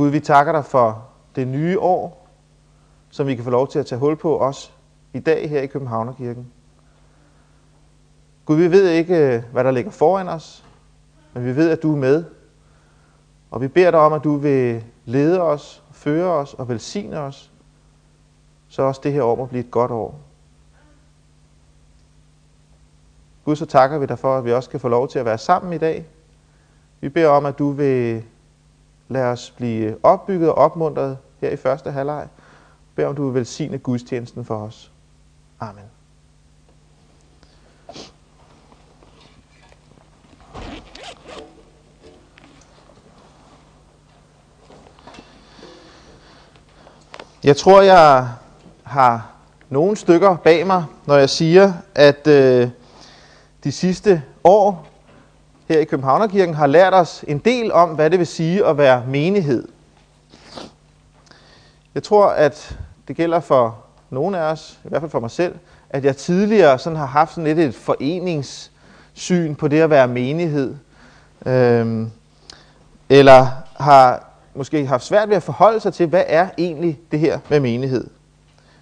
Gud, vi takker dig for det nye år, som vi kan få lov til at tage hul på os i dag her i Københavnerkirken. Gud, vi ved ikke, øh, hvad der ligger foran os, men vi ved, at du er med. Og vi beder dig om, at du vil lede os, føre os og velsigne os, så også det her år må blive et godt år. Gud, så takker vi dig for, at vi også kan få lov til at være sammen i dag. Vi beder om, at du vil Lad os blive opbygget og opmuntret her i første halvleg. Bed om, du vil velsigne gudstjenesten for os. Amen. Jeg tror, jeg har nogle stykker bag mig, når jeg siger, at øh, de sidste år her i Københavnerkirken har lært os en del om, hvad det vil sige at være menighed. Jeg tror, at det gælder for nogle af os, i hvert fald for mig selv, at jeg tidligere sådan har haft sådan lidt et foreningssyn på det at være menighed. Øhm, eller har måske haft svært ved at forholde sig til, hvad er egentlig det her med menighed.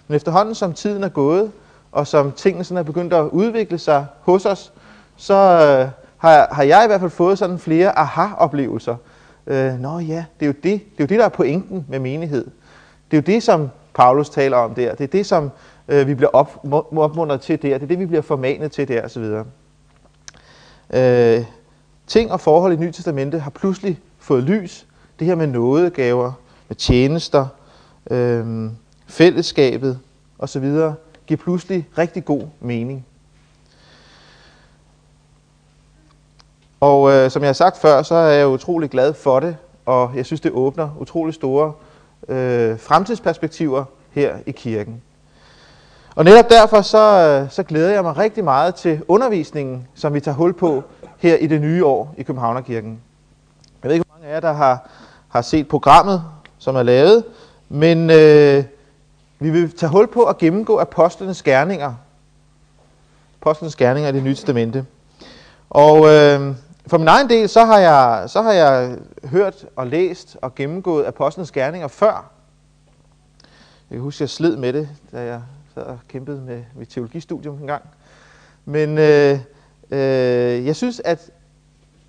Men efterhånden som tiden er gået, og som tingene sådan er begyndt at udvikle sig hos os, så øh, har, har jeg i hvert fald fået sådan flere aha-oplevelser. Øh, Nå ja, det er, jo det, det er jo det, der er pointen med menighed. Det er jo det, som Paulus taler om der. Det er det, som øh, vi bliver op, opmuntret til der. Det er det, vi bliver formanet til der, osv. Øh, ting og forhold i Nye Testamente har pludselig fået lys. Det her med nådegaver, med tjenester, øh, fællesskabet osv. giver pludselig rigtig god mening. Og øh, som jeg har sagt før, så er jeg utrolig glad for det, og jeg synes, det åbner utrolig store øh, fremtidsperspektiver her i kirken. Og netop derfor så, øh, så glæder jeg mig rigtig meget til undervisningen, som vi tager hul på her i det nye år i Københavnerkirken. Jeg ved ikke, hvor mange af jer, der har, har set programmet, som er lavet, men øh, vi vil tage hul på at gennemgå apostlenes gerninger. Apostlenes gerninger i det nye testamente. Og øh, for min egen del, så har, jeg, så har jeg hørt og læst og gennemgået apostlenes gerninger før. Jeg kan huske, at jeg sled med det, da jeg sad og kæmpede med mit teologistudium en gang. Men øh, øh, jeg synes, at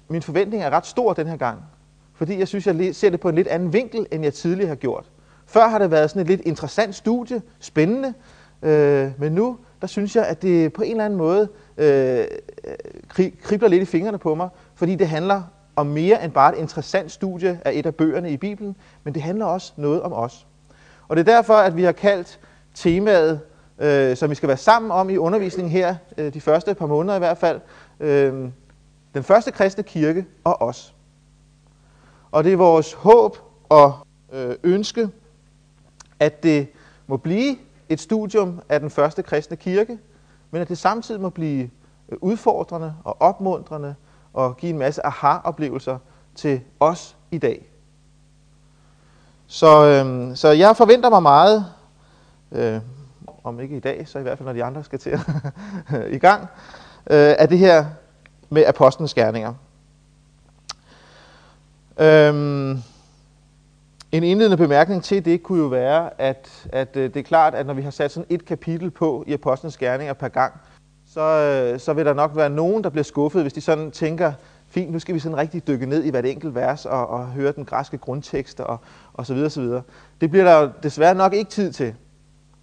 min forventning er ret stor den her gang. Fordi jeg synes, jeg ser det på en lidt anden vinkel, end jeg tidligere har gjort. Før har det været sådan et lidt interessant studie, spændende, øh, men nu der synes jeg, at det på en eller anden måde øh, kribler lidt i fingrene på mig, fordi det handler om mere end bare et interessant studie af et af bøgerne i Bibelen, men det handler også noget om os. Og det er derfor, at vi har kaldt temaet, øh, som vi skal være sammen om i undervisningen her, øh, de første par måneder i hvert fald, øh, den første kristne kirke og os. Og det er vores håb og øh, ønske, at det må blive et studium af den første kristne kirke, men at det samtidig må blive udfordrende og opmuntrende og give en masse aha-oplevelser til os i dag. Så, øh, så jeg forventer mig meget, øh, om ikke i dag, så i hvert fald når de andre skal til i gang, øh, af det her med apostlenes gerninger. Øhm, en indledende bemærkning til det kunne jo være, at, at øh, det er klart, at når vi har sat sådan et kapitel på i Apostlenes Gerninger per gang, så, øh, så vil der nok være nogen, der bliver skuffet, hvis de sådan tænker, fint, nu skal vi sådan rigtig dykke ned i hvert enkelt vers og, og høre den græske grundtekst og, og så videre, så videre. Det bliver der desværre nok ikke tid til.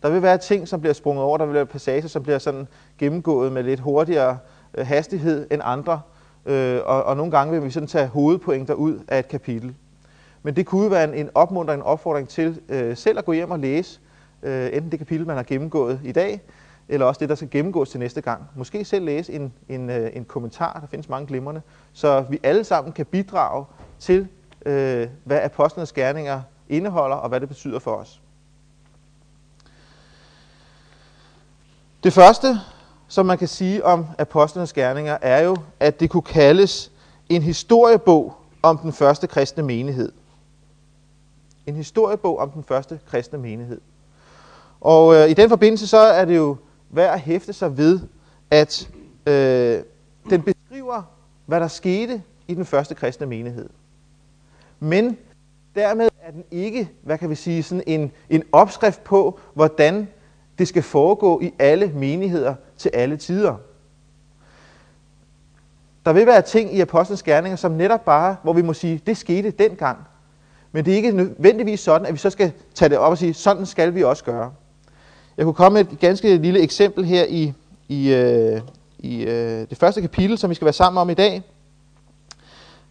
Der vil være ting, som bliver sprunget over, der vil være passager, som bliver sådan gennemgået med lidt hurtigere øh, hastighed end andre, øh, og, og nogle gange vil vi sådan tage hovedpointer ud af et kapitel. Men det kunne være en, en opmuntring, en opfordring til øh, selv at gå hjem og læse øh, enten det kapitel, man har gennemgået i dag, eller også det, der skal gennemgås til næste gang. Måske selv læse en, en, øh, en kommentar, der findes mange glimrende, så vi alle sammen kan bidrage til, øh, hvad apostlenes gerninger indeholder, og hvad det betyder for os. Det første, som man kan sige om apostlenes gerninger, er jo, at det kunne kaldes en historiebog om den første kristne menighed. En historiebog om den første kristne menighed. Og øh, i den forbindelse så er det jo værd at hæfte sig ved, at øh, den beskriver, hvad der skete i den første kristne menighed. Men dermed er den ikke, hvad kan vi sige, sådan en, en opskrift på, hvordan det skal foregå i alle menigheder til alle tider. Der vil være ting i apostlenes gerninger, som netop bare, hvor vi må sige, det skete dengang. Men det er ikke nødvendigvis sådan, at vi så skal tage det op og sige, sådan skal vi også gøre. Jeg kunne komme med et ganske lille eksempel her i, i, øh, i øh, det første kapitel, som vi skal være sammen om i dag.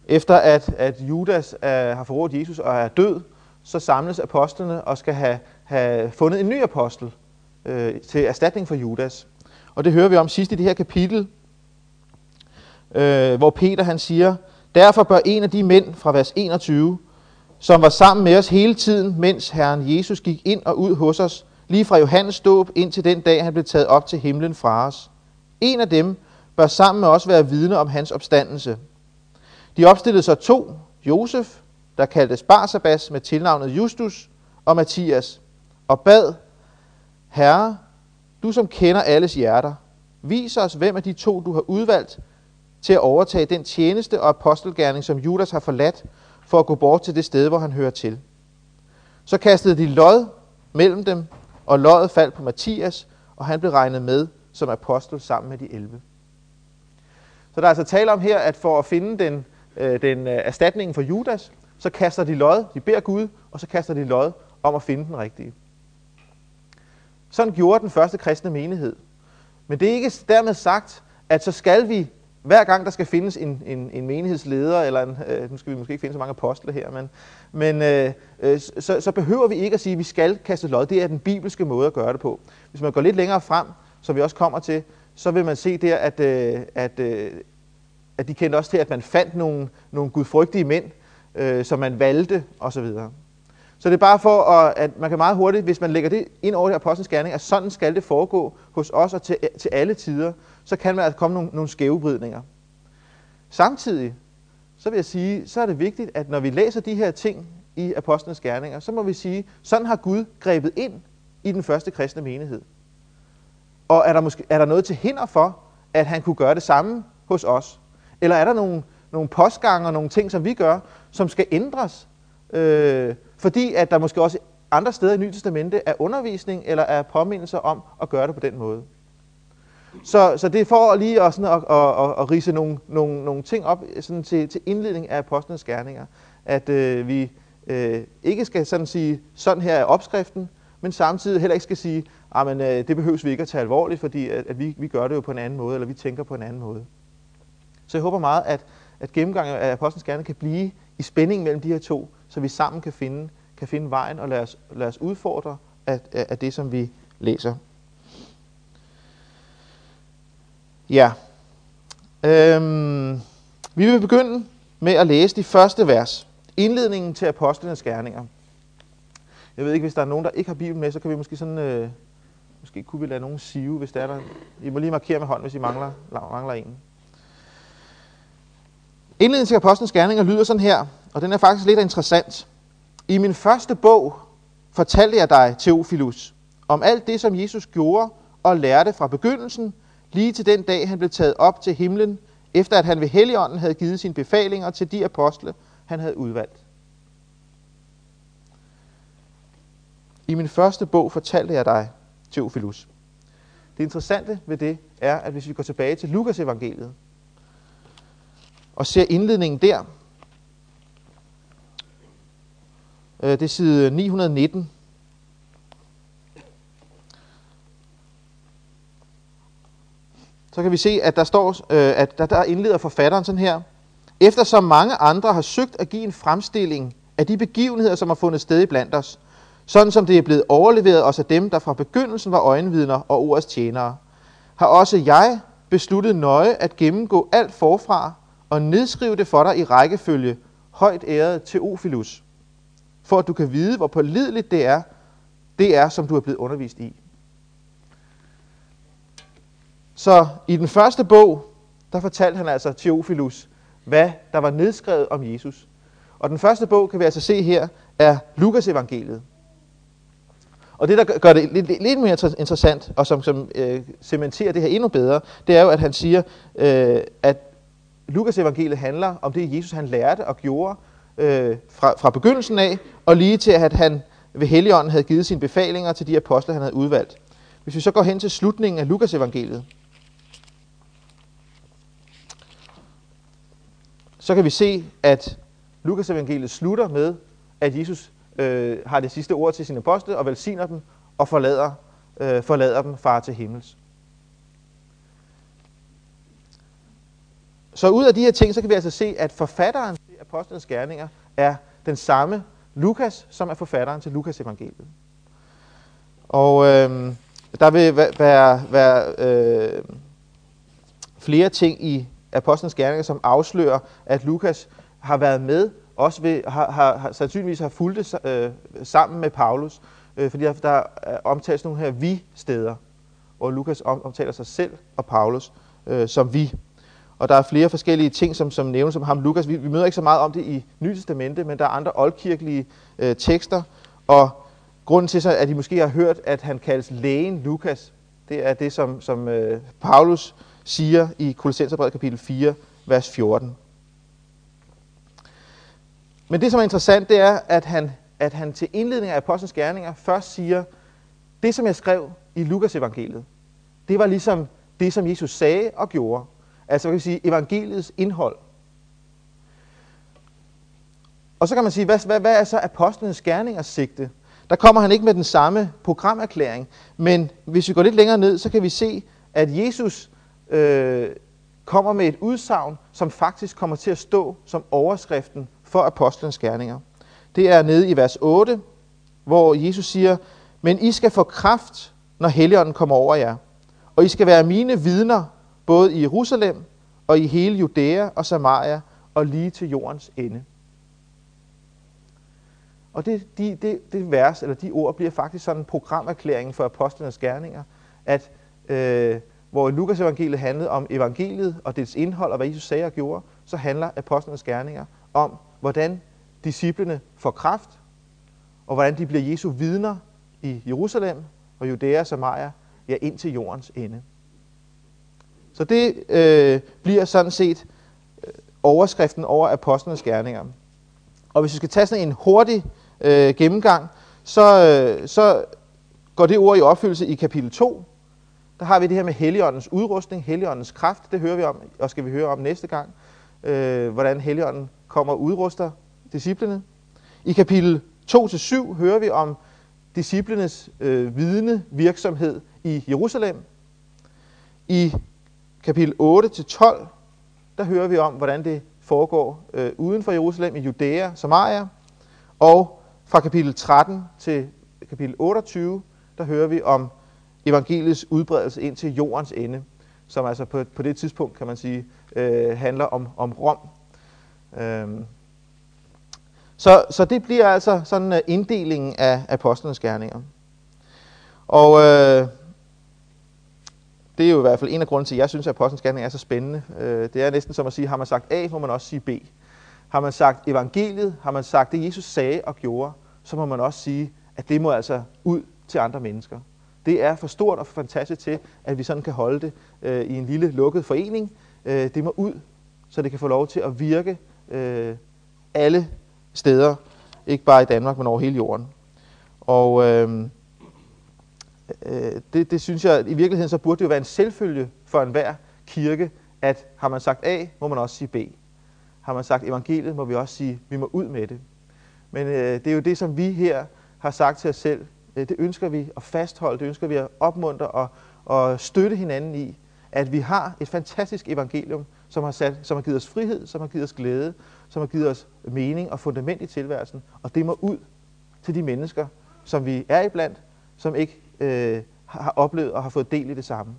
Efter at, at Judas er, har forrådt Jesus og er død, så samles apostlene og skal have, have fundet en ny apostel øh, til erstatning for Judas. Og det hører vi om sidst i det her kapitel, øh, hvor Peter han siger, Derfor bør en af de mænd fra vers 21, som var sammen med os hele tiden, mens Herren Jesus gik ind og ud hos os, lige fra Johannes dåb ind til den dag, han blev taget op til himlen fra os. En af dem bør sammen med os være vidne om hans opstandelse. De opstillede så to, Josef, der kaldtes Barsabas med tilnavnet Justus, og Matthias, og bad, Herre, du som kender alles hjerter, vis os, hvem af de to, du har udvalgt til at overtage den tjeneste og apostelgærning, som Judas har forladt, for at gå bort til det sted, hvor han hører til. Så kastede de lod mellem dem, og loddet faldt på Matthias, og han blev regnet med som apostel sammen med de 11. Så der er altså tale om her, at for at finde den, øh, den øh, erstatningen for Judas, så kaster de lod, de beder Gud, og så kaster de lod om at finde den rigtige. Sådan gjorde den første kristne menighed. Men det er ikke dermed sagt, at så skal vi hver gang der skal findes en, en, en menighedsleder, eller en, øh, nu skal vi måske ikke finde så mange apostle her, men, men øh, øh, så, så behøver vi ikke at sige, at vi skal kaste lod. Det er den bibelske måde at gøre det på. Hvis man går lidt længere frem, som vi også kommer til, så vil man se der, at, øh, at, øh, at de kendte også til, at man fandt nogle, nogle gudfrygtige mænd, øh, som man valgte osv. Så det er bare for, at, at man kan meget hurtigt, hvis man lægger det ind over i apostlenes gerning, at sådan skal det foregå hos os og til, til alle tider, så kan man altså komme nogle, nogle skævebridninger. Samtidig, så vil jeg sige, så er det vigtigt, at når vi læser de her ting i apostlenes gerninger, så må vi sige, sådan har Gud grebet ind i den første kristne menighed. Og er der, måske, er der noget til hinder for, at han kunne gøre det samme hos os? Eller er der nogle, nogle postgange og nogle ting, som vi gør, som skal ændres? Øh, fordi at der måske også andre steder i Nye Testamente er undervisning eller er påmindelser om at gøre det på den måde. Så, så det er for lige at, sådan at, at, at, at rise nogle, nogle, nogle ting op sådan til, til indledning af apostlenes gerninger. At øh, vi øh, ikke skal sådan sige, sådan her er opskriften, men samtidig heller ikke skal sige, at ah, øh, det behøves vi ikke at tage alvorligt, fordi at, at vi, vi gør det jo på en anden måde, eller vi tænker på en anden måde. Så jeg håber meget, at, at gennemgangen af apostlenes gerninger kan blive i spænding mellem de her to, så vi sammen kan finde, kan finde vejen og lade os, lade os udfordre af, af, af det, som vi læser. Ja. Øhm, vi vil begynde med at læse de første vers. Indledningen til apostlenes gerninger. Jeg ved ikke, hvis der er nogen, der ikke har Bibelen med, så kan vi måske sådan... Øh, måske kunne vi lade nogen sive, hvis der er der. I må lige markere med hånd, hvis I mangler, mangler en. Indledningen til apostlenes gerninger lyder sådan her, og den er faktisk lidt interessant. I min første bog fortalte jeg dig, Teofilus, om alt det, som Jesus gjorde og lærte fra begyndelsen lige til den dag, han blev taget op til himlen, efter at han ved Helligånden havde givet sine befalinger til de apostle, han havde udvalgt. I min første bog fortalte jeg dig, Teofilus. Det interessante ved det er, at hvis vi går tilbage til Lukas evangeliet og ser indledningen der, øh, det er side 919, så kan vi se, at der står, øh, at der, der indleder forfatteren sådan her. Eftersom mange andre har søgt at give en fremstilling af de begivenheder, som har fundet sted i blandt os, sådan som det er blevet overleveret os af dem, der fra begyndelsen var øjenvidner og ordets tjenere, har også jeg besluttet nøje at gennemgå alt forfra og nedskrive det for dig i rækkefølge, højt æret Teofilus, for at du kan vide, hvor pålideligt det er, det er, som du er blevet undervist i. Så i den første bog, der fortalte han altså Theophilus, hvad der var nedskrevet om Jesus. Og den første bog, kan vi altså se her, er Lukas evangeliet. Og det, der gør det lidt, lidt mere interessant, og som, som øh, cementerer det her endnu bedre, det er jo, at han siger, øh, at Lukas evangeliet handler om det, Jesus han lærte og gjorde øh, fra, fra begyndelsen af, og lige til at han ved Helligånden havde givet sine befalinger til de apostle, han havde udvalgt. Hvis vi så går hen til slutningen af Lukas evangeliet, så kan vi se, at Lukas evangeliet slutter med, at Jesus øh, har det sidste ord til sine apostle og velsigner dem og forlader, øh, forlader dem far til himmels. Så ud af de her ting, så kan vi altså se, at forfatteren til apostlenes gerninger er den samme Lukas, som er forfatteren til Lukas evangeliet. Og øh, der vil være, være øh, flere ting i apostlenes gerninger, som afslører, at Lukas har været med, også ved, har, har, har sandsynligvis har fulgt det øh, sammen med Paulus, øh, fordi der, der omtales nogle her vi-steder, hvor Lukas omtaler sig selv og Paulus øh, som vi. Og der er flere forskellige ting, som, som nævnes om ham. Lukas, vi, vi møder ikke så meget om det i Nye Testamente, men der er andre oldkirkelige øh, tekster, og grunden til så, at I måske har hørt, at han kaldes lægen Lukas, det er det, som, som øh, Paulus siger i Kolossenserbrevet kapitel 4, vers 14. Men det, som er interessant, det er, at han, at han til indledning af Apostlenes Gerninger først siger, det, som jeg skrev i Lukas evangeliet, det var ligesom det, som Jesus sagde og gjorde. Altså, kan vi sige, evangeliets indhold. Og så kan man sige, hvad, hvad, hvad er så apostlenes gerningers sigte? Der kommer han ikke med den samme programerklæring, men hvis vi går lidt længere ned, så kan vi se, at Jesus øh, kommer med et udsagn, som faktisk kommer til at stå som overskriften for apostlenes gerninger. Det er nede i vers 8, hvor Jesus siger, men I skal få kraft, når Helligånden kommer over jer, og I skal være mine vidner både i Jerusalem og i hele Judæa og Samaria og lige til jordens ende. Og det, de, det, det vers, eller de ord, bliver faktisk sådan en programerklæring for apostlenes gerninger, at øh, hvor Lukas evangeliet handlede om evangeliet og dets indhold og hvad Jesus sagde og gjorde, så handler apostlenes gerninger om, hvordan disciplene får kraft, og hvordan de bliver Jesu vidner i Jerusalem og Judæa og Samaria, ja, ind til jordens ende. Så det øh, bliver sådan set øh, overskriften over apostlenes gerninger. Og hvis vi skal tage sådan en hurtig øh, gennemgang, så, øh, så går det ord i opfyldelse i kapitel 2. Der har vi det her med Helligåndens udrustning, Helligåndens kraft. Det hører vi om, og skal vi høre om næste gang, øh, hvordan Helligånden kommer og udruster disciplene. I kapitel 2-7 hører vi om disciplenes øh, vidne virksomhed i Jerusalem. I kapitel 8-12, der hører vi om, hvordan det foregår øh, uden for Jerusalem i Judæa, Samaria. Og fra kapitel 13 til kapitel 28, der hører vi om evangeliets udbredelse ind til jordens ende, som altså på, på det tidspunkt, kan man sige, øh, handler om, om Rom. Øhm. Så, så det bliver altså sådan øh, inddelingen af apostlenes gerninger. Og øh, det er jo i hvert fald en af grunden til, at jeg synes, at apostlenes er så spændende. Øh, det er næsten som at sige, har man sagt A, må man også sige B. Har man sagt evangeliet, har man sagt det, Jesus sagde og gjorde, så må man også sige, at det må altså ud til andre mennesker. Det er for stort og for fantastisk til, at vi sådan kan holde det øh, i en lille lukket forening. Øh, det må ud, så det kan få lov til at virke øh, alle steder, ikke bare i Danmark, men over hele jorden. Og øh, øh, det, det synes jeg, i virkeligheden så burde det jo være en selvfølge for enhver kirke, at har man sagt A, må man også sige B. Har man sagt evangeliet, må vi også sige, vi må ud med det. Men øh, det er jo det, som vi her har sagt til os selv. Øh, det ønsker vi at fastholde, det ønsker vi at opmuntre og, og støtte hinanden i, at vi har et fantastisk evangelium, som har, sat, som har givet os frihed, som har givet os glæde, som har givet os mening og fundament i tilværelsen. Og det må ud til de mennesker, som vi er iblandt, som ikke øh, har oplevet og har fået del i det samme.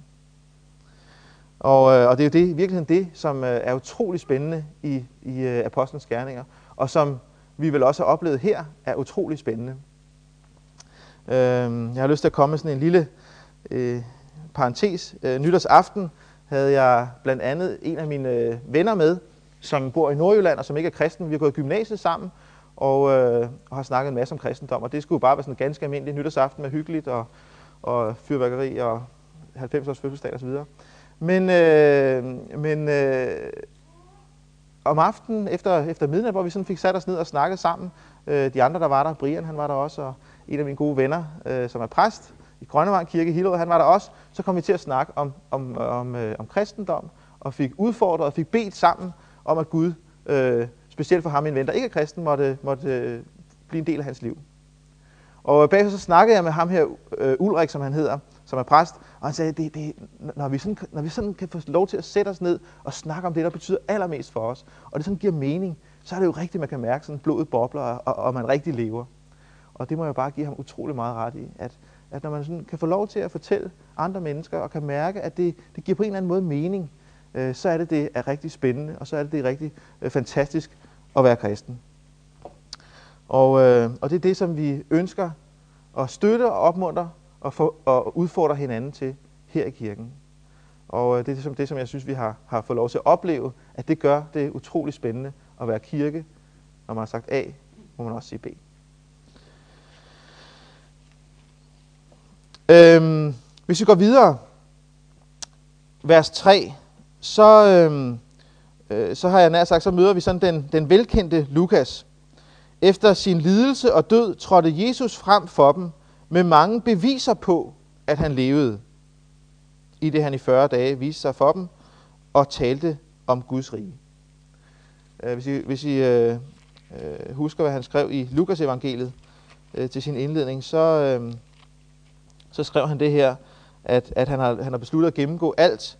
Og, øh, og det er jo det, virkelig det, som øh, er utrolig spændende i, i øh, Apostlenes Gerninger, og som vi vel også har oplevet her, er utrolig spændende. Øh, jeg har lyst til at komme med sådan en lille øh, parentes. Øh, nytårsaften havde jeg blandt andet en af mine øh, venner med, som bor i Nordjylland og som ikke er kristen. Vi har gået i gymnasiet sammen og, øh, og har snakket en masse om kristendom. Og det skulle bare være sådan en ganske almindelig nytårsaften med hyggeligt og, og fyrværkeri og 90 års fødselsdag osv. Men, øh, men øh, om aftenen efter, efter midnat, hvor vi sådan fik sat os ned og snakket sammen. Øh, de andre, der var der, Brian, han var der også, og en af mine gode venner, øh, som er præst i Grønnevang Kirke i Hillerød, han var der også. Så kom vi til at snakke om, om, om, øh, om kristendom, og fik udfordret og fik bedt sammen om, at Gud, øh, specielt for ham en ven, der ikke er kristen, måtte, måtte øh, blive en del af hans liv. Og bagefter så snakkede jeg med ham her, øh, Ulrik, som han hedder, som er præst, og han sagde, det, det, når, vi sådan, når vi sådan kan få lov til at sætte os ned og snakke om det, der betyder allermest for os, og det sådan giver mening, så er det jo rigtigt, man kan mærke, sådan blodet bobler, og, og man rigtig lever. Og det må jeg bare give ham utrolig meget ret i, at, at når man sådan kan få lov til at fortælle andre mennesker, og kan mærke, at det, det giver på en eller anden måde mening, øh, så er det, det er rigtig spændende, og så er det, det er rigtig øh, fantastisk at være kristen. Og, øh, og det er det, som vi ønsker at støtte og opmuntre og, for, og udfordre hinanden til her i kirken. Og øh, det er som det, som jeg synes, vi har, har fået lov til at opleve, at det gør det utrolig spændende at være kirke. Når man har sagt A, må man også sige B. Øhm, hvis vi går videre, vers 3, så, øhm, øh, så har jeg nær sagt, så møder vi sådan den, den velkendte Lukas. Efter sin lidelse og død trådte Jesus frem for dem med mange beviser på, at han levede, i det han i 40 dage viste sig for dem og talte om Guds rige. Øh, hvis I, hvis I øh, øh, husker, hvad han skrev i Lukas evangeliet øh, til sin indledning, så, øh, så skrev han det her, at, at han, har, han har besluttet at gennemgå alt,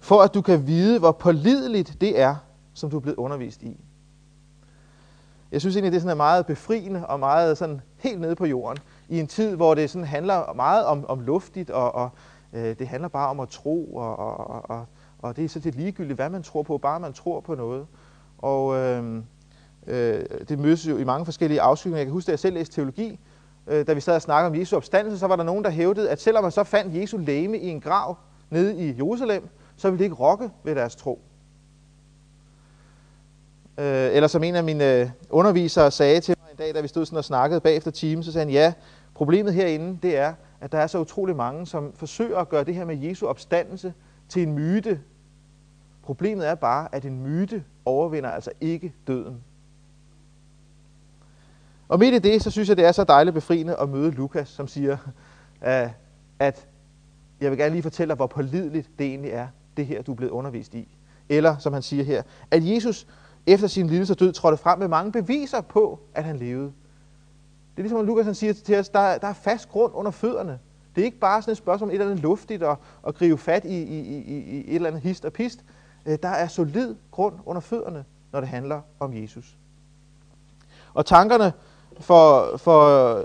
for at du kan vide, hvor pålideligt det er, som du er blevet undervist i. Jeg synes egentlig, det er sådan meget befriende og meget sådan helt nede på jorden. I en tid, hvor det sådan handler meget om, om luftigt, og, og øh, det handler bare om at tro, og, og, og, og det er så det ligegyldigt, hvad man tror på, bare man tror på noget. Og øh, øh, det mødes jo i mange forskellige afskygninger. Jeg kan huske, at jeg selv læste teologi, øh, da vi sad og snakkede om Jesu opstandelse, så var der nogen, der hævdede, at selvom man så fandt Jesu læme i en grav nede i Jerusalem, så ville det ikke rokke ved deres tro. Øh, eller som en af mine øh, undervisere sagde til mig en dag, da vi stod sådan og snakkede bagefter timen, så sagde han, ja, problemet herinde, det er, at der er så utrolig mange, som forsøger at gøre det her med Jesu opstandelse til en myte. Problemet er bare, at en myte overvinder altså ikke døden. Og midt i det, så synes jeg, det er så dejligt befriende at møde Lukas, som siger, øh, at jeg vil gerne lige fortælle dig, hvor pålideligt det egentlig er, det her, du er blevet undervist i. Eller, som han siger her, at Jesus efter sin lidelse og død trådte frem med mange beviser på, at han levede. Det er ligesom, at Lukas han siger til os, der, der er fast grund under fødderne. Det er ikke bare sådan et spørgsmål om et eller andet luftigt og at gribe fat i, i, i, i et eller andet hist og pist. Øh, der er solid grund under fødderne, når det handler om Jesus. Og tankerne får, får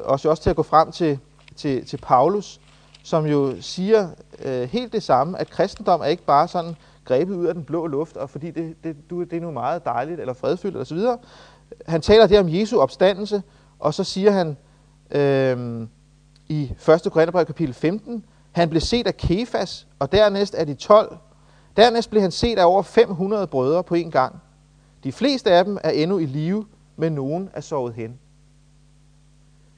os jo også til at gå frem til, til, til Paulus, som jo siger øh, helt det samme, at kristendom er ikke bare sådan grebet ud af den blå luft, og fordi det, det, det er nu meget dejligt eller fredfyldt osv. Han taler der om Jesu opstandelse, og så siger han øh, i 1. Korintherbrev kapitel 15, han blev set af Kefas, og dernæst af de 12. Dernæst blev han set af over 500 brødre på en gang. De fleste af dem er endnu i live, men nogen er sovet hen.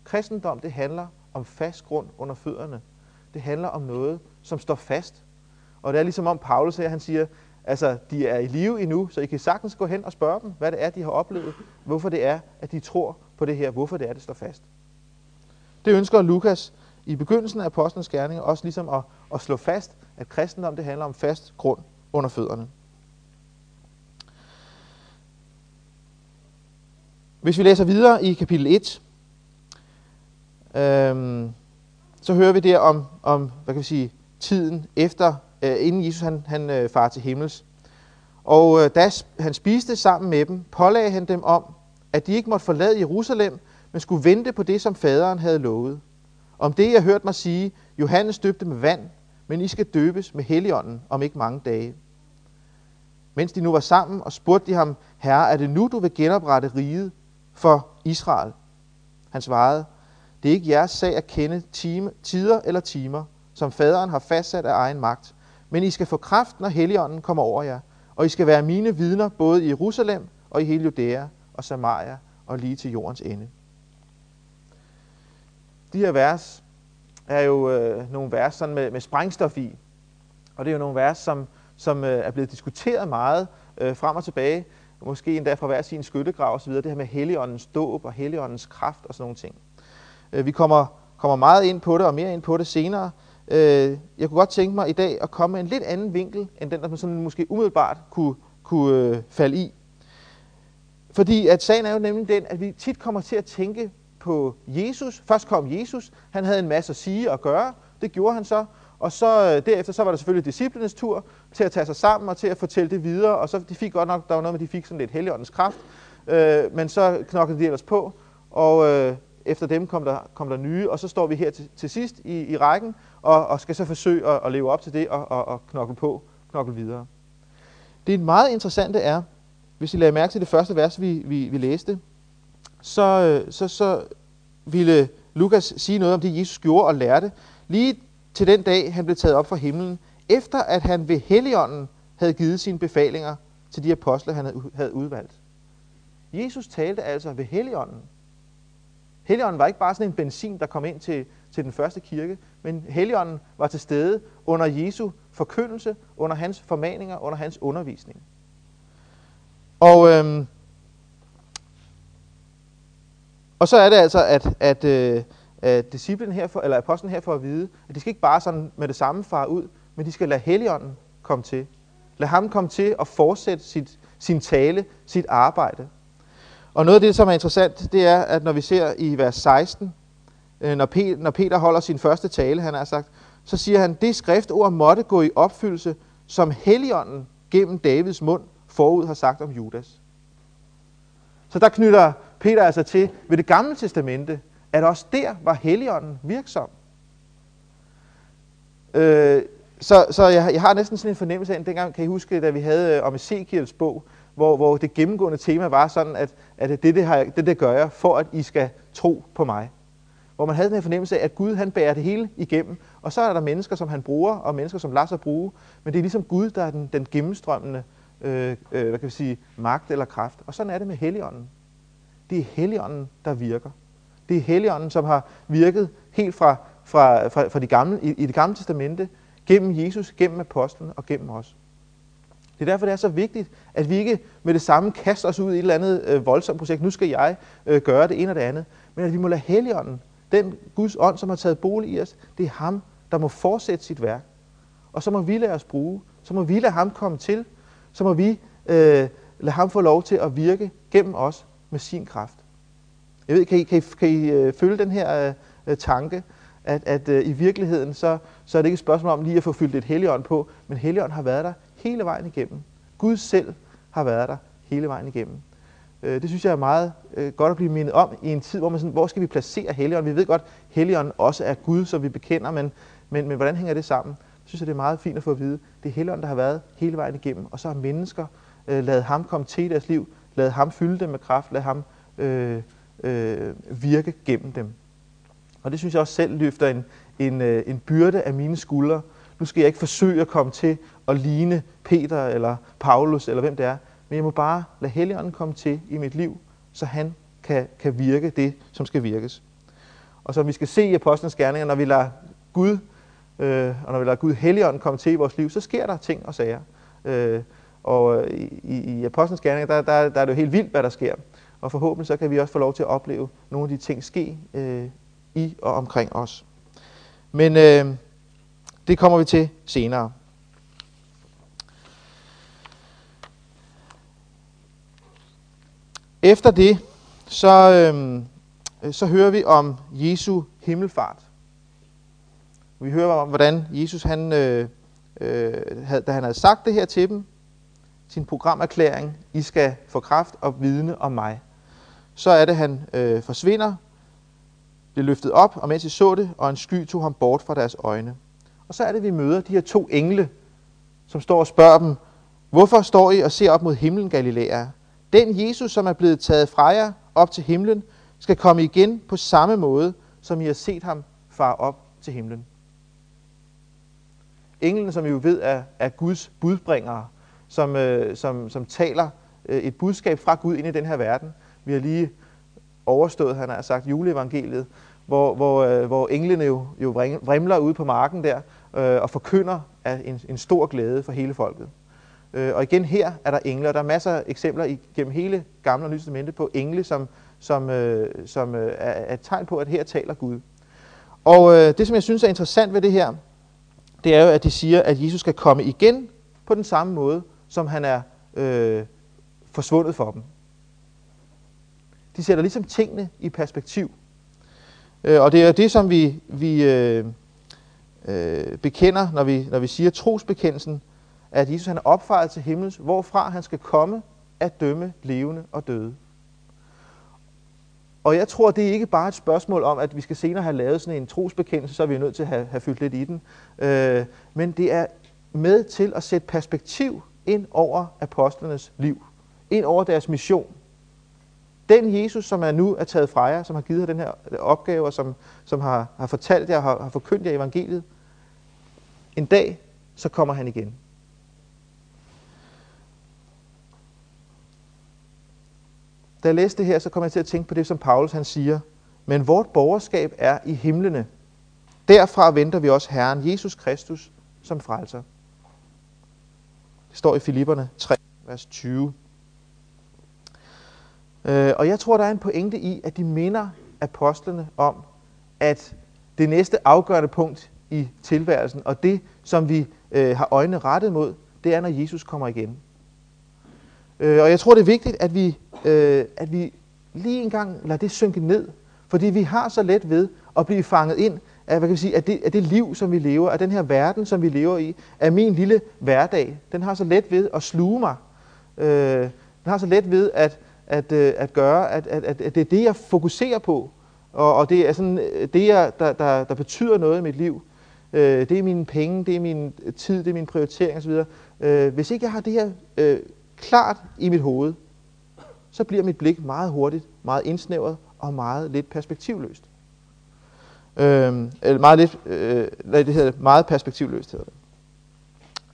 Kristendom, det handler om fast grund under fødderne. Det handler om noget, som står fast. Og det er ligesom om Paulus her, han siger, altså de er i live endnu, så I kan sagtens gå hen og spørge dem, hvad det er, de har oplevet, hvorfor det er, at de tror på det her, hvorfor det er, det står fast. Det ønsker Lukas i begyndelsen af Apostlenes Gerninger også ligesom at, at slå fast, at kristendom det handler om fast grund under fødderne. Hvis vi læser videre i kapitel 1, øhm, så hører vi der om, om hvad kan vi sige, tiden efter, øh, inden Jesus han, han øh, far til himmels. Og øh, da han spiste sammen med dem, pålagde han dem om, at de ikke måtte forlade Jerusalem, men skulle vente på det, som faderen havde lovet. Om det, jeg hørte mig sige, Johannes døbte med vand, men I skal døbes med heligånden om ikke mange dage. Mens de nu var sammen, og spurgte de ham, Herre, er det nu, du vil genoprette riget for Israel? Han svarede, det er ikke jeres sag at kende time, tider eller timer, som faderen har fastsat af egen magt. Men I skal få kraft, når Helligånden kommer over jer, og I skal være mine vidner både i Jerusalem og i hele Judæa og Samaria og lige til jordens ende. De her vers er jo øh, nogle vers sådan med, med sprængstof i. Og det er jo nogle vers, som, som øh, er blevet diskuteret meget øh, frem og tilbage måske endda fra hver sin skyttegrav osv., det her med Helligåndens dåb og Helligåndens kraft og sådan nogle ting. Øh, vi kommer, kommer meget ind på det og mere ind på det senere. Øh, jeg kunne godt tænke mig i dag at komme med en lidt anden vinkel, end den, der man sådan måske umiddelbart kunne, kunne øh, falde i. Fordi at sagen er jo nemlig den, at vi tit kommer til at tænke på Jesus. Først kom Jesus, han havde en masse at sige og gøre, det gjorde han så, og så øh, derefter så var der selvfølgelig disciplenes tur til at tage sig sammen og til at fortælle det videre, og så de fik godt nok, der var noget med, de fik sådan lidt heligåndens kraft, øh, men så knoklede de ellers på, og øh, efter dem kom der, kom der nye, og så står vi her til, til sidst i, i rækken, og, og skal så forsøge at, at leve op til det og, og, og knokle på, knokle videre. Det meget interessante er, hvis I lader mærke til det første vers, vi, vi, vi læste, så, øh, så, så ville Lukas sige noget om det, Jesus gjorde og lærte, lige til den dag, han blev taget op fra himlen, efter at han ved Helligånden havde givet sine befalinger til de apostle, han havde udvalgt. Jesus talte altså ved Helligånden. Helligånden var ikke bare sådan en benzin, der kom ind til, til den første kirke, men Helligånden var til stede under Jesu forkyndelse, under hans formaninger, under hans undervisning. Og, øhm, og så er det altså, at, at, øh, at disciplen her for, eller apostlen her får at vide, at de skal ikke bare sådan med det samme fare ud, men de skal lade Helligånden komme til. Lad ham komme til at fortsætte sit, sin tale, sit arbejde. Og noget af det, som er interessant, det er, at når vi ser i vers 16, øh, når Peter, når Peter holder sin første tale, han har sagt, så siger han, det skriftord måtte gå i opfyldelse, som Helligånden gennem Davids mund forud har sagt om Judas. Så der knytter Peter altså til ved det gamle testamente, at også der var Helligånden virksom. Øh, så så jeg, jeg har næsten sådan en fornemmelse af, at dengang kan I huske, da vi havde øh, om Ezekiels bog, hvor, hvor det gennemgående tema var sådan, at, at det, det, har, det, det gør jeg, for at I skal tro på mig. Hvor man havde den her fornemmelse af, at Gud han bærer det hele igennem, og så er der mennesker, som han bruger, og mennesker, som lader sig bruge, men det er ligesom Gud, der er den, den gennemstrømmende øh, øh, hvad kan vi sige, magt eller kraft. Og sådan er det med Helligånden. Det er Helligånden, der virker. Det er Helligånden, som har virket helt fra, fra, fra, fra de gamle, i, i det gamle testamente, gennem Jesus, gennem apostlen og gennem os. Det er derfor, det er så vigtigt, at vi ikke med det samme kaster os ud i et eller andet øh, voldsomt projekt. Nu skal jeg øh, gøre det ene og det andet. Men at vi må lade Helligånden, den Guds ånd, som har taget bolig i os, det er ham, der må fortsætte sit værk. Og så må vi lade os bruge. Så må vi lade ham komme til. Så må vi øh, lade ham få lov til at virke gennem os med sin kraft. Jeg ved, kan I, kan I, kan I øh, følge den her øh, tanke, at, at øh, i virkeligheden, så, så er det ikke et spørgsmål om lige at få fyldt et helligånd på, men helligånd har været der hele vejen igennem. Gud selv har været der hele vejen igennem. Øh, det synes jeg er meget øh, godt at blive mindet om i en tid, hvor man sådan, hvor skal vi placere Helligånden? Vi ved godt, at Helligånden også er Gud, som vi bekender, men, men, men hvordan hænger det sammen? Jeg synes, at det er meget fint at få at vide. Det er Helligånden, der har været hele vejen igennem, og så har mennesker øh, lavet ham komme til i deres liv, lavet ham fylde dem med kraft, lavet ham øh, øh, virke gennem dem. Og det synes jeg også selv løfter en, en, øh, en byrde af mine skuldre. Nu skal jeg ikke forsøge at komme til at ligne Peter eller Paulus eller hvem det er, men jeg må bare lade Helligånden komme til i mit liv, så han kan, kan virke det, som skal virkes. Og som vi skal se i Apostlenes Gerninger, når vi lader Gud, øh, og når vi lader Gud Helligånden komme til i vores liv, så sker der ting og sager. Øh, og øh, i, i Apostlenes Gerninger, der, der, der er det jo helt vildt, hvad der sker. Og forhåbentlig så kan vi også få lov til at opleve nogle af de ting ske øh, i og omkring os. Men øh, det kommer vi til senere. Efter det, så, øh, så hører vi om Jesu himmelfart. Vi hører om, hvordan Jesus, han, øh, øh, havde, da han havde sagt det her til dem, sin programerklæring, I skal få kraft og vidne om mig. Så er det, han øh, forsvinder, bliver løftet op, og mens I så det, og en sky tog ham bort fra deres øjne. Og så er det, vi møder de her to engle, som står og spørger dem, hvorfor står I og ser op mod himlen, Galilea? Den Jesus, som er blevet taget fra jer op til himlen, skal komme igen på samme måde, som I har set ham far op til himlen. Englen, som I jo ved er, er Guds budbringere, som, øh, som, som taler øh, et budskab fra Gud ind i den her verden. Vi har lige overstået, han har sagt, juleevangeliet, hvor, hvor, øh, hvor englene jo, jo vrimler ude på marken der øh, og forkynder af en, en stor glæde for hele folket. Øh, og igen her er der engle, og der er masser af eksempler gennem hele Gamle og Nye Testamente på engle, som, som, øh, som øh, er et tegn på, at her taler Gud. Og øh, det, som jeg synes er interessant ved det her, det er jo, at de siger, at Jesus skal komme igen på den samme måde, som han er øh, forsvundet for dem. De sætter ligesom tingene i perspektiv. Øh, og det er det, som vi, vi øh, øh, bekender, når vi, når vi siger trosbekendelsen, at Jesus han er opfaret til himmels, hvorfra han skal komme at dømme levende og døde. Og jeg tror, det er ikke bare et spørgsmål om, at vi skal senere have lavet sådan en trosbekendelse, så er vi nødt til at have, have fyldt lidt i den. Øh, men det er med til at sætte perspektiv ind over apostlenes liv, ind over deres mission. Den Jesus, som er nu er taget fra jer, som har givet jer den her opgave, og som, som har, har fortalt jer, har, har forkyndt jer evangeliet, en dag, så kommer han igen. Da jeg læste det her, så kom jeg til at tænke på det, som Paulus han siger. Men vort borgerskab er i himlene. Derfra venter vi også Herren Jesus Kristus som frelser. Det står i Filipperne 3, vers 20. Øh, og jeg tror, der er en pointe i, at de minder apostlene om, at det næste afgørende punkt i tilværelsen, og det, som vi øh, har øjnene rettet mod, det er, når Jesus kommer igen. Øh, og jeg tror, det er vigtigt, at vi, øh, at vi lige en gang lader det synke ned, fordi vi har så let ved at blive fanget ind af, hvad kan vi sige, af, det, af det liv, som vi lever, af den her verden, som vi lever i, af min lille hverdag. Den har så let ved at sluge mig. Øh, den har så let ved at, at, øh, at gøre, at, at, at, at det er det, jeg fokuserer på, og, og det er sådan, øh, det, jeg, der, der, der betyder noget i mit liv. Øh, det er mine penge, det er min tid, det er min prioritering osv. Øh, hvis ikke jeg har det her øh, klart i mit hoved, så bliver mit blik meget hurtigt, meget indsnævret og meget lidt perspektivløst. Øh, eller meget lidt, øh, det hedder meget perspektivløst hedder det.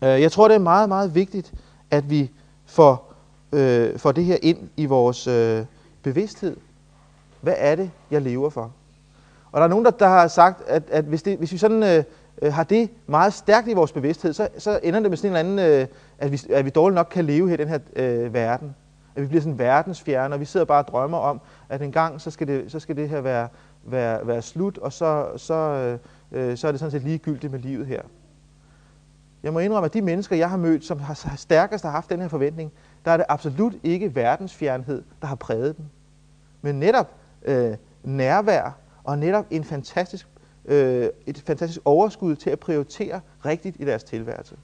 Øh, jeg tror, det er meget, meget vigtigt, at vi får, øh, får det her ind i vores øh, bevidsthed. Hvad er det, jeg lever for? Og der er nogen, der, der har sagt, at, at hvis, det, hvis vi sådan øh, øh, har det meget stærkt i vores bevidsthed, så, så ender det med sådan en eller anden, øh, at, vi, at vi dårligt nok kan leve her i den her øh, verden. At vi bliver sådan verdensfjerne, og vi sidder bare og drømmer om, at en gang, så skal det, så skal det her være, være, være slut, og så, så, øh, øh, så er det sådan set ligegyldigt med livet her. Jeg må indrømme, at de mennesker, jeg har mødt, som har stærkest har haft den her forventning, der er det absolut ikke verdensfjernhed, der har præget dem. Men netop øh, nærvær og netop en fantastisk, øh, et fantastisk overskud til at prioritere rigtigt i deres tilværelse.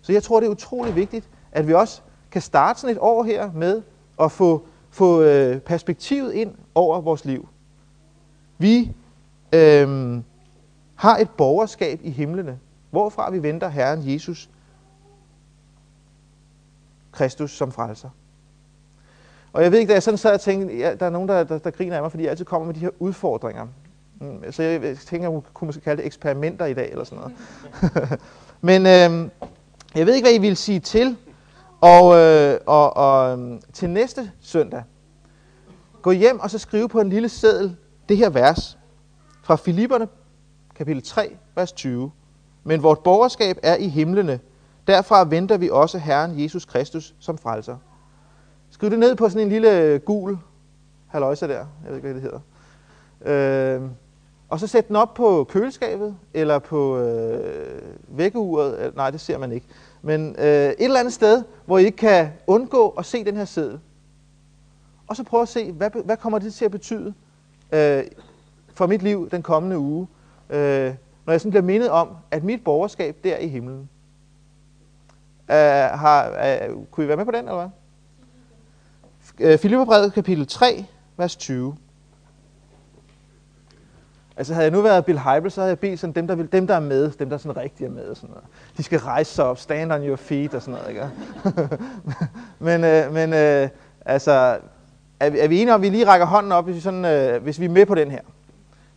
Så jeg tror, det er utrolig vigtigt, at vi også kan starte sådan et år her med at få, få øh, perspektivet ind over vores liv. Vi øh, har et borgerskab i himlene, hvorfra vi venter Herren Jesus Kristus som frelser. Og jeg ved ikke, da jeg sådan sad og tænkte, ja, der er nogen, der, der, der griner af mig, fordi jeg altid kommer med de her udfordringer. Mm, så jeg tænker, hun kunne måske kalde det eksperimenter i dag, eller sådan noget. Men øh, jeg ved ikke, hvad I vil sige til. Og, øh, og, og øhm, til næste søndag, gå hjem og så skrive på en lille seddel det her vers fra Filipperne, kapitel 3, vers 20. Men vort borgerskab er i himlene. Derfra venter vi også Herren Jesus Kristus som frelser. Skriv det ned på sådan en lille øh, gul haløjse der. Jeg ved ikke, hvad det hedder. Øh, og så sæt den op på køleskabet, eller på øh, vækkeuret. Nej, det ser man ikke. Men øh, et eller andet sted, hvor I ikke kan undgå at se den her seddel. Og så prøv at se, hvad, hvad kommer det til at betyde øh, for mit liv den kommende uge, øh, når jeg sådan bliver mindet om, at mit borgerskab der i himlen. Uh, har, uh, kunne I være med på den, eller hvad? Øh, Filipperbrevet kapitel 3, vers 20. Altså havde jeg nu været Bill Heibel, så havde jeg bedt sådan dem, der, vil, dem, der er med, dem, der sådan rigtig er med, og sådan noget. de skal rejse sig op, stand on your feet og sådan noget. Ikke? men øh, men øh, altså, er, er vi enige om, at vi lige rækker hånden op, hvis vi, sådan, øh, hvis vi er med på den her?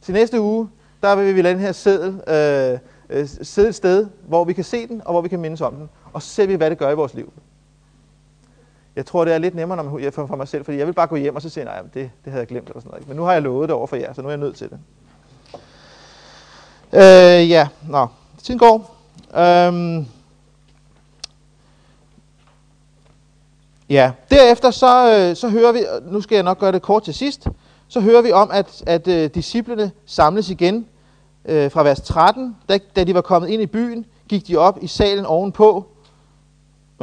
Til næste uge, der vil vi lade den her sædel øh, øh, sidde et sted, hvor vi kan se den, og hvor vi kan mindes om den. Og så ser vi, hvad det gør i vores liv. Jeg tror, det er lidt nemmere når man, for, for mig selv, fordi jeg vil bare gå hjem og så sige, nej, det, det havde jeg glemt. Eller sådan noget. Men nu har jeg lovet det over for jer, så nu er jeg nødt til det. Øh, ja, nå, tiden går. Øhm, Ja, derefter så, øh, så hører vi, nu skal jeg nok gøre det kort til sidst, så hører vi om, at, at øh, disciplene samles igen øh, fra vers 13. Da, da de var kommet ind i byen, gik de op i salen ovenpå.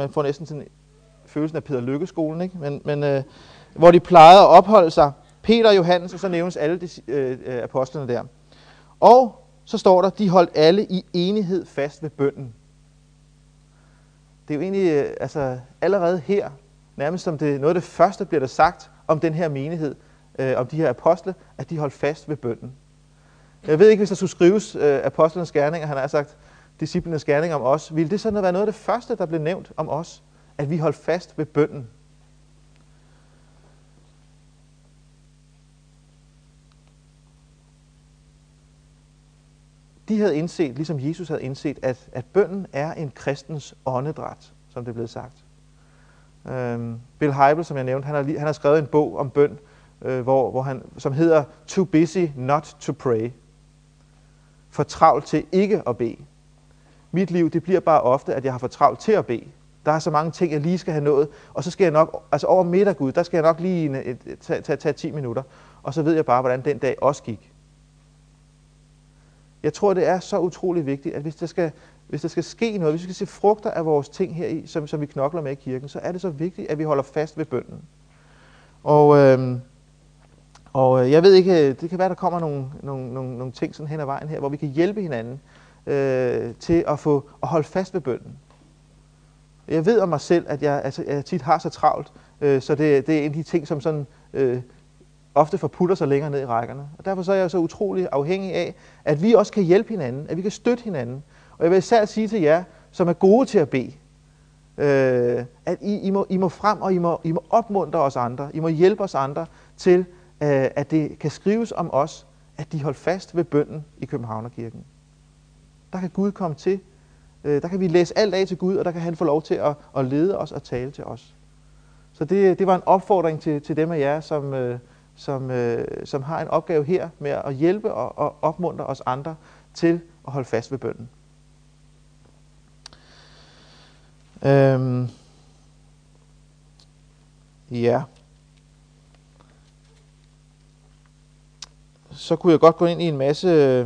Man får næsten sådan følelsen af Peter Lykkeskolen, ikke? Men, men øh, hvor de plejede at opholde sig. Peter og Johannes, og så nævnes alle de, øh, øh apostlene der. Og så står der, de holdt alle i enighed fast ved bønden. Det er jo egentlig uh, altså, allerede her, nærmest som det, noget af det første bliver der sagt om den her menighed, øh, om de her apostle, at de holdt fast ved bønden. Jeg ved ikke, hvis der skulle skrives øh, apostlenes gerninger, han har sagt disciplenes gerning om os, ville det sådan være noget af det første, der blev nævnt om os, at vi holdt fast ved bønden. De havde indset, ligesom Jesus havde indset, at, at bønden er en kristens åndedræt, som det blev sagt. Øhm, Bill Heibel, som jeg nævnte, han har, han har skrevet en bog om bøn, øh, hvor, hvor han, som hedder Too Busy Not to Pray. For travlt til ikke at bede. Mit liv, det bliver bare ofte, at jeg har for travlt til at bede. Der er så mange ting, jeg lige skal have nået, og så skal jeg nok, altså over middag, Gud, der skal jeg nok lige tage, tage, tage 10 minutter, og så ved jeg bare, hvordan den dag også gik. Jeg tror, det er så utrolig vigtigt, at hvis der skal, hvis der skal ske noget, hvis vi skal se frugter af vores ting her i, som, som vi knokler med i kirken, så er det så vigtigt, at vi holder fast ved bønden. Og, øhm, øh, og jeg ved ikke, øh, det kan være, der kommer nogle, nogle, nogle, nogle ting sådan hen ad vejen her, hvor vi kan hjælpe hinanden øh, til at få at holde fast ved bønden. Jeg ved om mig selv, at jeg, altså, jeg tit har så travlt, øh, så det, det er en af de ting, som sådan, øh, ofte forputter sig længere ned i rækkerne. Og derfor så er jeg så utrolig afhængig af, at vi også kan hjælpe hinanden, at vi kan støtte hinanden. Og jeg vil især sige til jer, som er gode til at bede, øh, at I, I, må, I må frem, og I må, I må opmuntre os andre. I må hjælpe os andre til Øh, at det kan skrives om os, at de holdt fast ved bønden i Københavnerkirken. Der kan Gud komme til. Øh, der kan vi læse alt af til Gud, og der kan han få lov til at, at lede os og tale til os. Så det, det var en opfordring til, til dem af jer, som, øh, som, øh, som har en opgave her med at hjælpe og, og opmuntre os andre til at holde fast ved bønden. Øhm, ja. så kunne jeg godt gå ind i en masse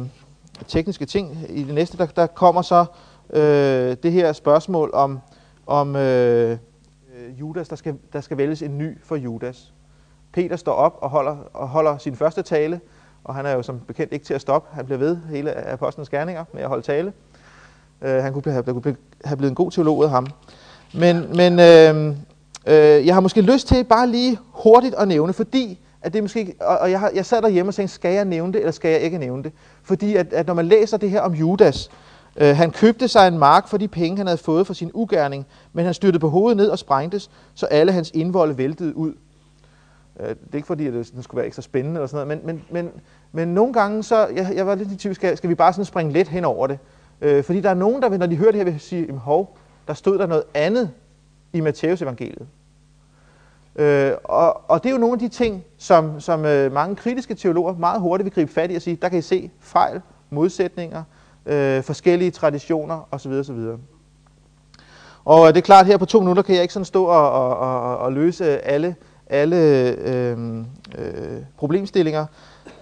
tekniske ting. I det næste, der, der kommer så øh, det her spørgsmål om, om øh, øh, Judas, der skal, der skal vælges en ny for Judas. Peter står op og holder, og holder sin første tale, og han er jo som bekendt ikke til at stoppe. Han bliver ved hele apostlenes gerninger med at holde tale. Øh, han kunne have, kunne have blevet en god teolog af ham. Men, men øh, øh, jeg har måske lyst til bare lige hurtigt at nævne, fordi at det måske, og, og jeg, har, jeg sad derhjemme og tænkte, skal jeg nævne det, eller skal jeg ikke nævne det? Fordi at, at når man læser det her om Judas, øh, han købte sig en mark for de penge, han havde fået for sin ugerning, men han styrtede på hovedet ned og sprængtes, så alle hans indvolde væltede ud. Øh, det er ikke fordi, at det, skulle være ekstra spændende eller sådan noget, men, men, men, men nogle gange, så, jeg, jeg var lidt i tvivl, skal, skal vi bare sådan springe lidt hen over det? Øh, fordi der er nogen, der, når de hører det her, vil sige, hov, der stod der noget andet i Matteus evangeliet. Øh, og, og det er jo nogle af de ting, som, som øh, mange kritiske teologer meget hurtigt vil gribe fat i og sige, der kan I se fejl, modsætninger, øh, forskellige traditioner osv. osv. Og det er klart, her på to minutter kan jeg ikke sådan stå og, og, og, og løse alle, alle øh, øh, problemstillinger.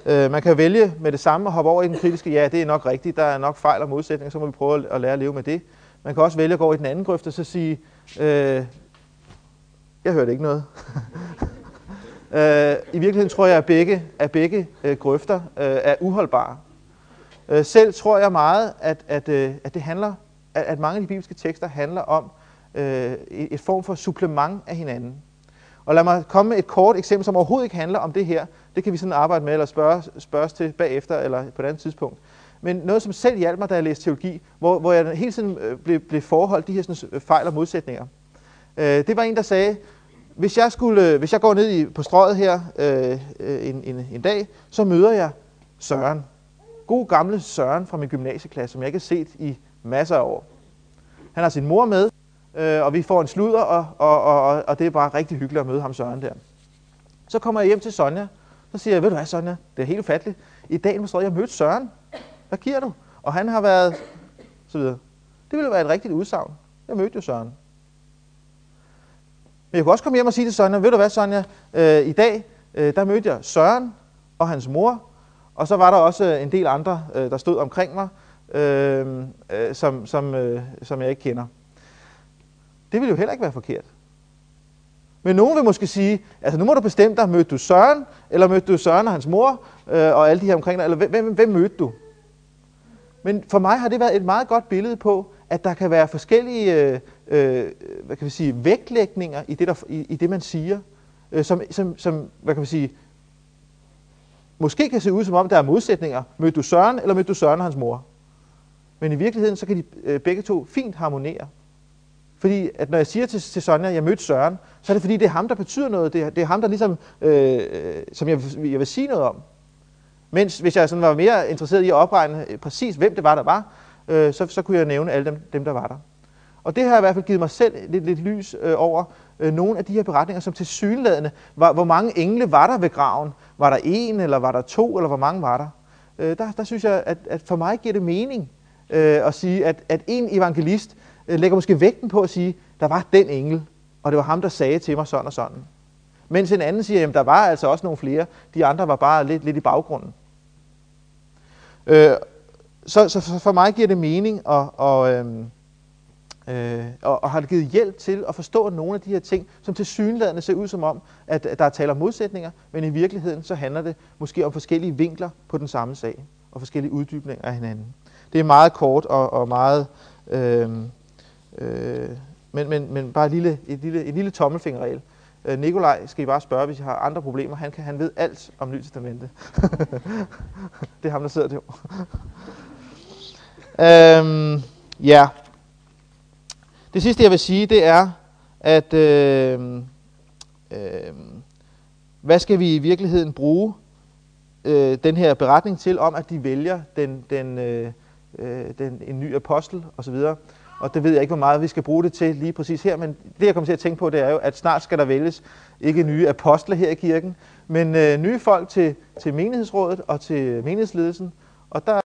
Øh, man kan vælge med det samme og hoppe over i den kritiske, ja, det er nok rigtigt, der er nok fejl og modsætninger, så må vi prøve at lære at leve med det. Man kan også vælge at gå i den anden grøft og så sige, øh, jeg hørte ikke noget. øh, I virkeligheden tror jeg, at begge, at begge øh, grøfter øh, er uholdbare. Øh, selv tror jeg meget, at, at, øh, at det handler, at, at mange af de bibelske tekster handler om øh, et form for supplement af hinanden. Og lad mig komme med et kort eksempel, som overhovedet ikke handler om det her. Det kan vi sådan arbejde med, eller spørge, spørges til bagefter, eller på et andet tidspunkt. Men noget, som selv hjalp mig, da jeg læste teologi, hvor, hvor jeg hele tiden øh, blev, blev forholdt de her sådan, øh, fejl og modsætninger. Øh, det var en, der sagde, hvis jeg, skulle, øh, hvis jeg går ned i, på strøget her øh, en, en, en dag, så møder jeg Søren. God gamle Søren fra min gymnasieklasse, som jeg ikke har set i masser af år. Han har sin mor med, øh, og vi får en sludder, og, og, og, og det er bare rigtig hyggeligt at møde ham Søren der. Så kommer jeg hjem til Sonja, så siger jeg, ved du hvad Sonja, det er helt ufatteligt. I dag på strøget, jeg mødte Søren. Hvad giver du? Og han har været, så videre. Det ville være et rigtigt udsagn. Jeg mødte jo Søren. Men jeg kunne også komme hjem og sige til Sonja, ved du hvad Sonja, øh, i dag øh, der mødte jeg Søren og hans mor, og så var der også øh, en del andre, øh, der stod omkring mig, øh, øh, som, som, øh, som jeg ikke kender. Det ville jo heller ikke være forkert. Men nogen vil måske sige, altså nu må du bestemme dig, mødte du Søren, eller mødte du Søren og hans mor, øh, og alle de her omkring dig, eller hvem, hvem, hvem mødte du? Men for mig har det været et meget godt billede på, at der kan være forskellige øh, øh, hvad kan vi sige, vægtlægninger i det, der, i, i det man siger, øh, som, som, som, hvad kan vi sige, måske kan se ud som om, der er modsætninger. Mødte du Søren, eller mødte du Søren og hans mor? Men i virkeligheden, så kan de øh, begge to fint harmonere. Fordi at når jeg siger til, til Sonja, at jeg mødte Søren, så er det fordi, det er ham, der betyder noget. Det er, det er ham, der ligesom, øh, øh som jeg, jeg vil sige noget om. Mens hvis jeg sådan var mere interesseret i at opregne præcis, hvem det var, der var, øh, så, så kunne jeg nævne alle dem, dem, der var der. Og det har i hvert fald givet mig selv lidt, lidt lys øh, over øh, nogle af de her beretninger, som til synlædende var, hvor mange engle var der ved graven? Var der en, eller var der to, eller hvor mange var der? Øh, der, der synes jeg, at, at for mig giver det mening øh, at sige, at, at en evangelist øh, lægger måske vægten på at sige, der var den engel, og det var ham, der sagde til mig sådan og sådan. Mens en anden siger, at der var altså også nogle flere, de andre var bare lidt, lidt i baggrunden. Øh, så, så for mig giver det mening at, og, øh, øh, og, og har det givet hjælp til at forstå nogle af de her ting, som til synlædende ser ud som om, at, at der er tale om modsætninger, men i virkeligheden så handler det måske om forskellige vinkler på den samme sag, og forskellige uddybninger af hinanden. Det er meget kort og, og meget... Øh, øh, men, men, men bare et lille, et lille, et lille tommelfingerregel. Øh, Nikolaj skal I bare spørge, hvis I har andre problemer. Han, kan, han ved alt om Nyt Testamente. det er ham, der sidder derovre. øhm, ja. Det sidste, jeg vil sige, det er, at øh, øh, hvad skal vi i virkeligheden bruge øh, den her beretning til, om at de vælger den, den, øh, øh den, en ny apostel osv., og det ved jeg ikke, hvor meget vi skal bruge det til lige præcis her, men det jeg kommer til at tænke på, det er jo, at snart skal der vælges ikke nye apostle her i kirken, men øh, nye folk til, til menighedsrådet og til menighedsledelsen, og der